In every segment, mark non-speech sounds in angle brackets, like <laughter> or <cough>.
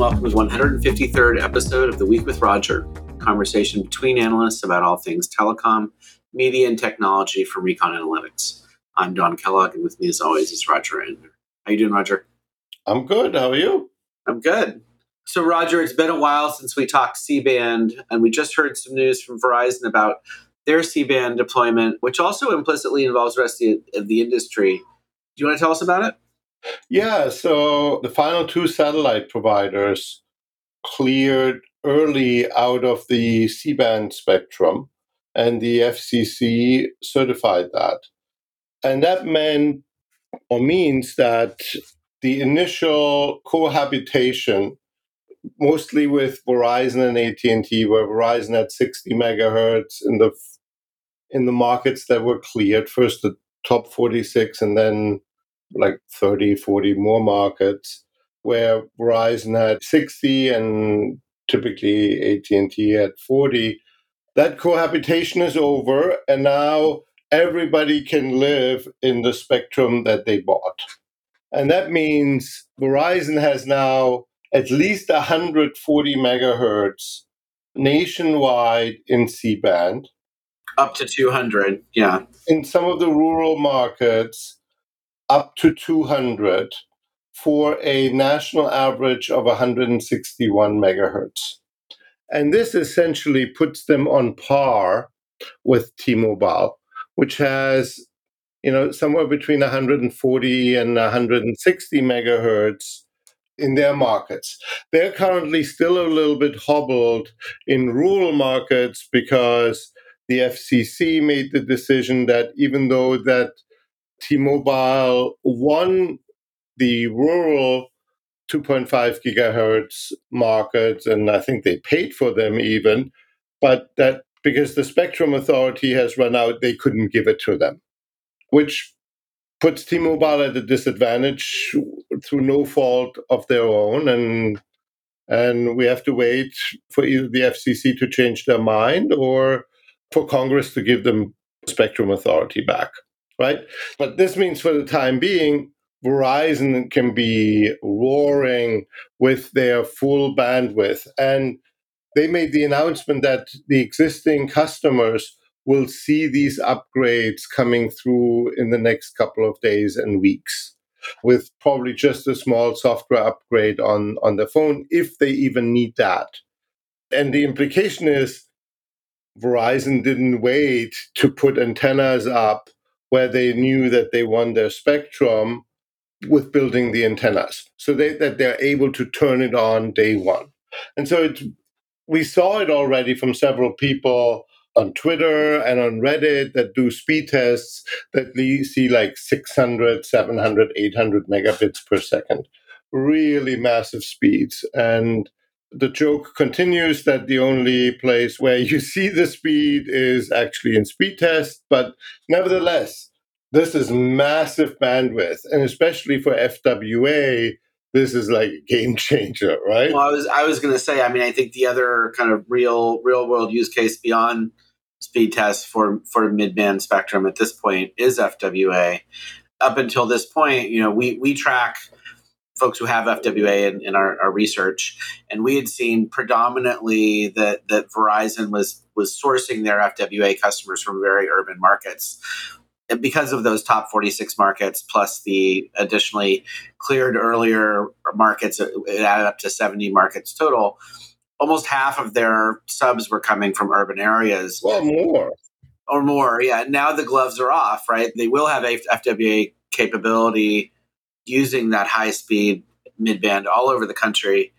welcome to the 153rd episode of The Week with Roger, conversation between analysts about all things telecom, media, and technology from Recon Analytics. I'm Don Kellogg, and with me, as always, is Roger Entner. How you doing, Roger? I'm good. How are you? I'm good. So, Roger, it's been a while since we talked C-band, and we just heard some news from Verizon about their C-band deployment, which also implicitly involves the rest of the industry. Do you want to tell us about it? Yeah, so the final two satellite providers cleared early out of the C band spectrum, and the FCC certified that. And that meant or means that the initial cohabitation, mostly with Verizon and AT&T, where Verizon had 60 megahertz in the in the markets that were cleared, first the top 46 and then like 30, 40 more markets where Verizon had 60 and typically AT&T had 40. That cohabitation is over and now everybody can live in the spectrum that they bought. And that means Verizon has now at least 140 megahertz nationwide in C band. Up to 200, yeah. In some of the rural markets, up to 200 for a national average of 161 megahertz. And this essentially puts them on par with T-Mobile, which has you know somewhere between 140 and 160 megahertz in their markets. They're currently still a little bit hobbled in rural markets because the FCC made the decision that even though that T-Mobile won the rural 2.5 gigahertz market, and I think they paid for them even, but that because the Spectrum Authority has run out, they couldn't give it to them, which puts T-Mobile at a disadvantage through no fault of their own, and and we have to wait for either the FCC to change their mind or for Congress to give them Spectrum Authority back right? But this means for the time being, Verizon can be roaring with their full bandwidth. And they made the announcement that the existing customers will see these upgrades coming through in the next couple of days and weeks with probably just a small software upgrade on, on the phone if they even need that. And the implication is Verizon didn't wait to put antennas up where they knew that they won their spectrum with building the antennas. So they, that they're able to turn it on day one. And so we saw it already from several people on twitter and on reddit that do speed tests that see like 600 700 800 megabits per second. Really massive speeds. And the joke continues that the only place where you <laughs> see the speed is actually in speed test, but nevertheless, this is massive bandwidth, and especially for FWA, this is like a game <laughs> changer, right? Well, I was I was going to say, I mean, I think the other kind of real real world use case beyond speed tests for for mid band spectrum at this point is FWA. Up until this point, you know, we we track folks who have FWA in, in our, our, research, and we had seen predominantly that that Verizon was was sourcing their FWA customers from very urban markets. And because of those top 46 markets, plus the additionally cleared earlier markets, it added up to 70 markets total. Almost half of their subs were coming from urban areas. Well, more. Or more, yeah. Now the gloves are off, right? They will have FWA capability using that high speed midband all over the country.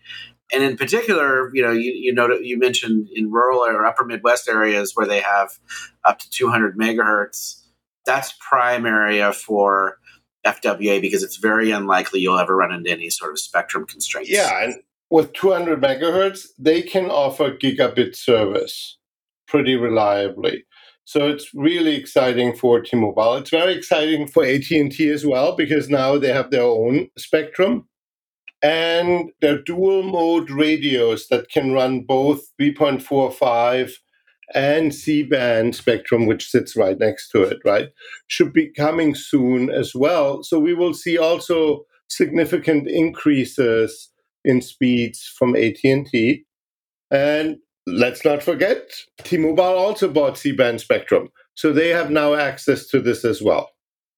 And in particular, you know, you you know you mentioned in rural or upper Midwest areas where they have up to 200 megahertz. That's prime area for FWA because it's very unlikely you'll ever run into any sort of spectrum constraints. Yeah, and with 200 megahertz, they can offer gigabit service pretty reliably. So it's really exciting for T-Mobile. It's very exciting for AT&T as well because now they have their own spectrum and they're dual mode radios that can run both 3.45 and C-band spectrum which sits right next to it, right? Should be coming soon as well. So we will see also significant increases in speeds from AT&T. And let's not forget, T-Mobile also bought C-band spectrum. So they have now access to this as well.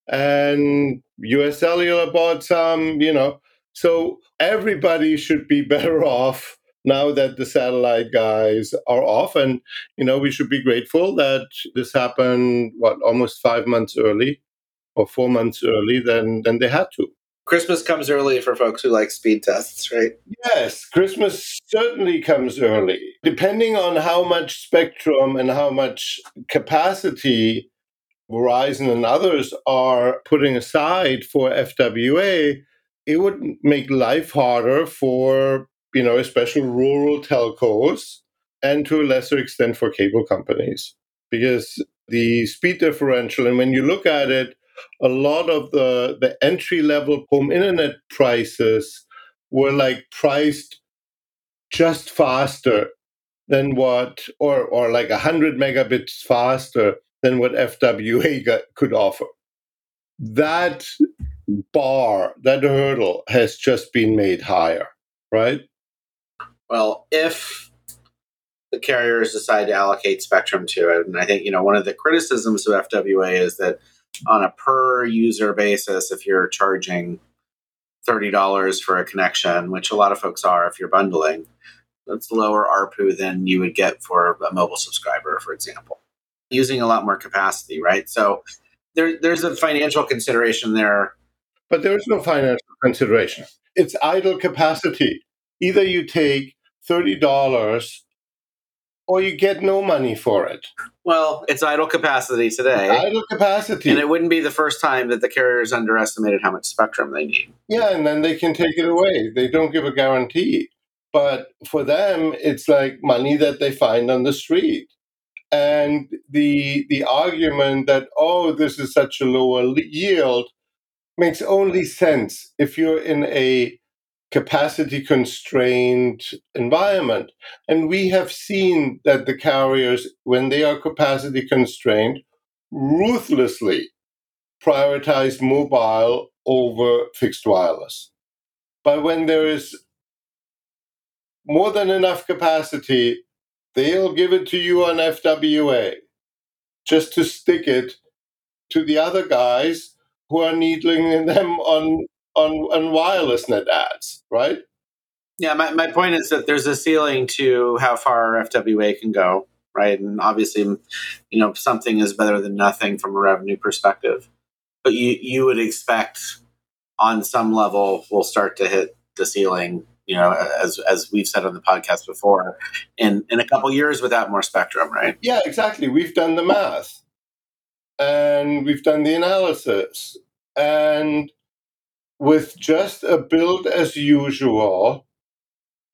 And US Cellular bought some, you know. So everybody should be <laughs> better off now that the satellite guys are off. And, you know, we should be grateful that this happened, what, almost five months early or four months early than, than they had to. Christmas comes early for folks who like speed tests, right? Yes, Christmas certainly comes early. Depending on how much spectrum and how much capacity Verizon and others are putting aside for FWA, it would make life harder for, you know, especially rural telcos and to a lesser extent for cable companies. Because the speed differential, and when you look at it, a lot of the, the entry level home internet prices were like priced just faster than what, or, or like 100 megabits faster than what FWA <laughs> got, could offer. That bar, that hurdle has just been made higher, right? Well, if the carriers decide to allocate spectrum to it, and I think, you know, one of the criticisms of FWA is that on a per user basis, if you're charging $30 for a connection, which a lot of folks are if you're bundling, that's lower ARPU than you would get for a mobile subscriber, for example using a lot more capacity, right? So there, there's a financial consideration there. But there is no financial consideration. It's idle capacity. Either you take $30 or you get no money for it. Well, it's idle capacity today. Idle capacity. And it wouldn't be the first time that the carriers underestimated how much spectrum they need. Yeah, and then they can take it away. They don't give a guarantee. But for them, it's like money that they find on the street and the the argument that oh this is such a lower yield makes only sense if you're in a capacity constrained environment. And we have seen that the carriers when they are capacity constrained ruthlessly prioritize mobile over fixed wireless. But when there is more than enough capacity they'll give it to you on FWA just to stick it to the other guys who are needling <laughs> them on on, on wireless net adds, right? Yeah, my, my point is that there's a ceiling to how far FWA can go, right? And obviously, you know, something is better than nothing from a revenue perspective. But you, you would expect on some level we'll start to hit the ceiling you know, as as we've said on the podcast before, in in a couple years without more spectrum, right? Yeah, exactly. We've done the math, and we've done the analysis, and with just a build as usual,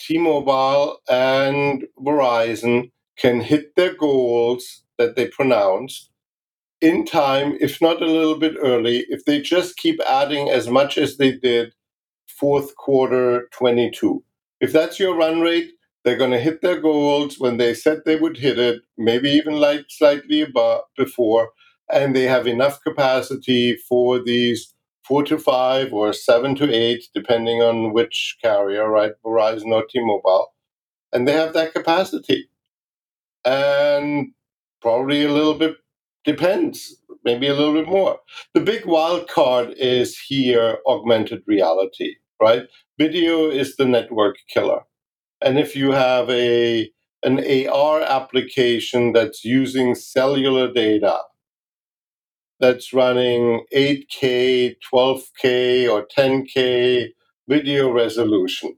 T-Mobile and Verizon can hit their goals that they pronounced in time, if not a little bit early, if they just keep adding as much as they did fourth quarter 22. If that's your run rate, they're going to hit their goals when they said they would hit it, maybe even like slightly above before, and they have enough capacity for these four to five or seven to eight, depending on which carrier, right? Verizon or T-Mobile, and they have that capacity, and probably a little bit depends, maybe a little bit more. The big wild card is here augmented reality right? Video is the network killer. And if you have a an AR application that's using cellular data that's running 8K, 12K, or 10K video resolution,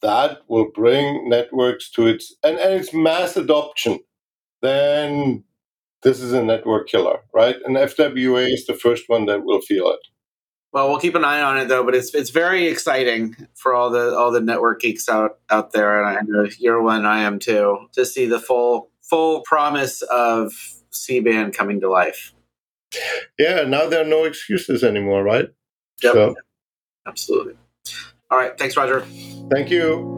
that will bring networks to its and, and its mass adoption, then this is a network killer, right? And FWA is the first one that will feel it. Well, we'll keep an eye on it though, but it's it's very exciting for all the all the network geeks out out there, and I know you're one, I am too, to see the full full promise of C band coming to life. Yeah, now there are no excuses anymore, right? Yep. So. Absolutely. All right. Thanks, Roger. Thank you.